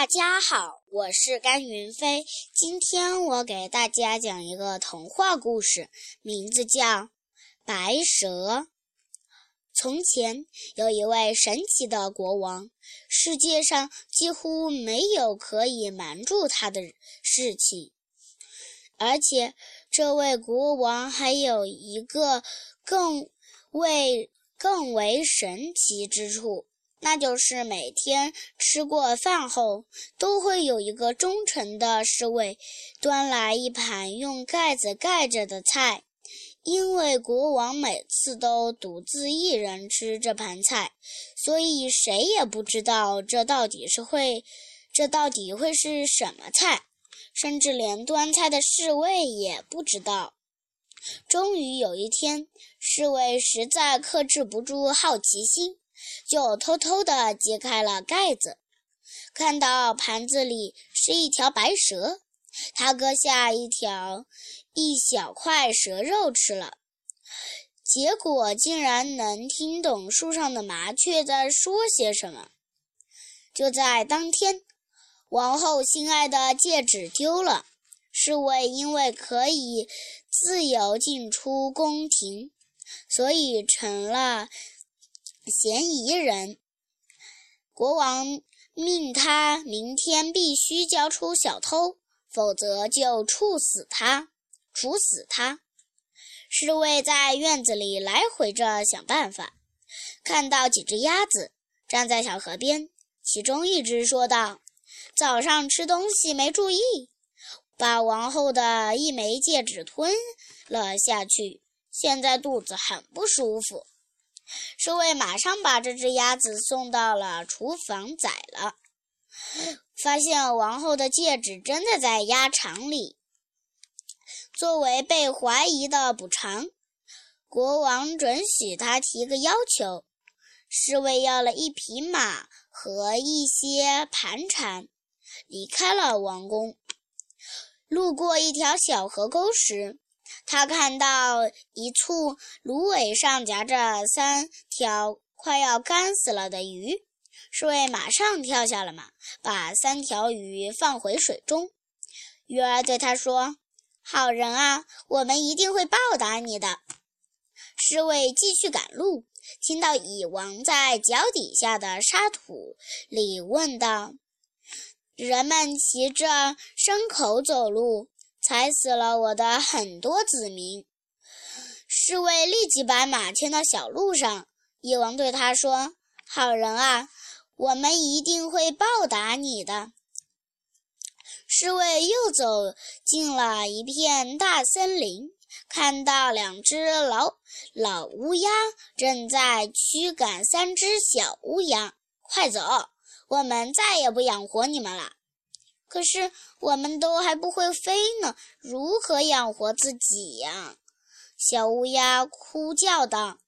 大家好，我是甘云飞。今天我给大家讲一个童话故事，名字叫《白蛇》。从前有一位神奇的国王，世界上几乎没有可以瞒住他的事情，而且这位国王还有一个更为更为神奇之处。那就是每天吃过饭后，都会有一个忠诚的侍卫端来一盘用盖子盖着的菜。因为国王每次都独自一人吃这盘菜，所以谁也不知道这到底是会，这到底会是什么菜，甚至连端菜的侍卫也不知道。终于有一天，侍卫实在克制不住好奇心。就偷偷地揭开了盖子，看到盘子里是一条白蛇。他割下一条一小块蛇肉吃了，结果竟然能听懂树上的麻雀在说些什么。就在当天，王后心爱的戒指丢了，侍卫因为可以自由进出宫廷，所以成了。嫌疑人，国王命他明天必须交出小偷，否则就处死他。处死他！侍卫在院子里来回着想办法，看到几只鸭子站在小河边，其中一只说道：“早上吃东西没注意，把王后的一枚戒指吞了下去，现在肚子很不舒服。”侍卫马上把这只鸭子送到了厨房宰了，发现王后的戒指真的在鸭肠里。作为被怀疑的补偿，国王准许他提个要求。侍卫要了一匹马和一些盘缠，离开了王宫。路过一条小河沟时，他看到一簇芦苇上夹着三条快要干死了的鱼，侍卫马上跳下了马，把三条鱼放回水中。鱼儿对他说：“好人啊，我们一定会报答你的。”侍卫继续赶路，听到蚁王在脚底下的沙土里问道：“人们骑着牲口走路。”踩死了我的很多子民。侍卫立即把马牵到小路上。野王对他说：“好人啊，我们一定会报答你的。”侍卫又走进了一片大森林，看到两只老老乌鸦正在驱赶三只小乌鸦。快走，我们再也不养活你们了。可是我们都还不会飞呢，如何养活自己呀？小乌鸦哭叫道。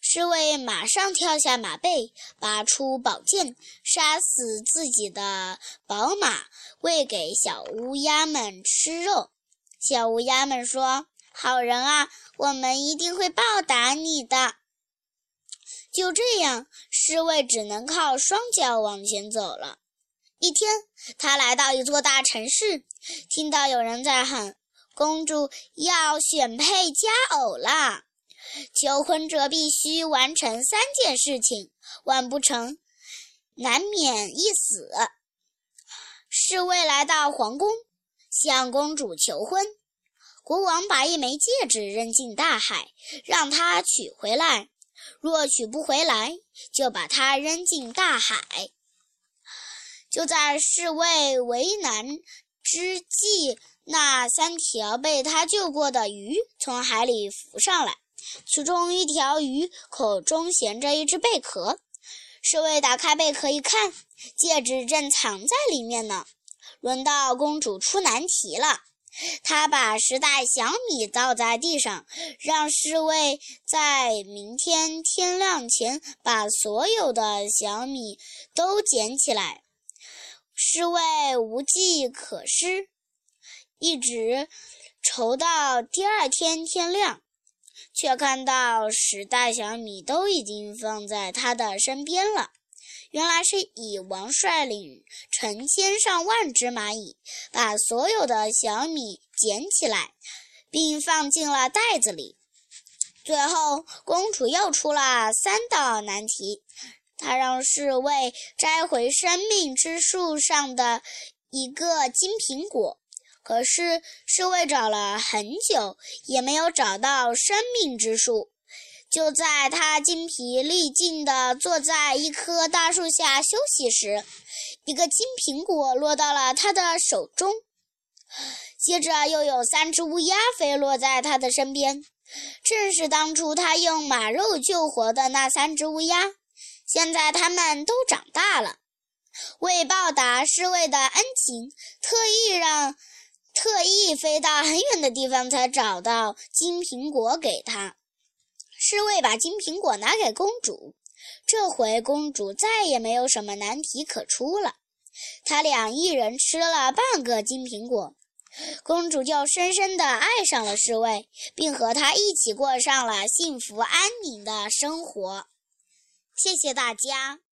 侍卫马上跳下马背，拔出宝剑，杀死自己的宝马，喂给小乌鸦们吃肉。小乌鸦们说：“好人啊，我们一定会报答你的。”就这样，侍卫只能靠双脚往前走了。一天，他来到一座大城市，听到有人在喊：“公主要选配佳偶啦！求婚者必须完成三件事情，完不成，难免一死。”侍卫来到皇宫，向公主求婚。国王把一枚戒指扔进大海，让她取回来。若取不回来，就把它扔进大海。就在侍卫为难之际，那三条被他救过的鱼从海里浮上来，其中一条鱼口中衔着一只贝壳。侍卫打开贝壳一看，戒指正藏在里面呢。轮到公主出难题了，她把十袋小米倒在地上，让侍卫在明天天亮前把所有的小米都捡起来。侍卫无计可施，一直愁到第二天天亮，却看到十袋小米都已经放在他的身边了。原来是蚁王率领成千上万只蚂蚁，把所有的小米捡起来，并放进了袋子里。最后，公主又出了三道难题。他让侍卫摘回生命之树上的一个金苹果，可是侍卫找了很久，也没有找到生命之树。就在他精疲力尽地坐在一棵大树下休息时，一个金苹果落到了他的手中。接着，又有三只乌鸦飞落在他的身边，正是当初他用马肉救活的那三只乌鸦。现在他们都长大了，为报答侍卫的恩情，特意让特意飞到很远的地方才找到金苹果给他。侍卫把金苹果拿给公主，这回公主再也没有什么难题可出了。他俩一人吃了半个金苹果，公主就深深地爱上了侍卫，并和他一起过上了幸福安宁的生活。谢谢大家。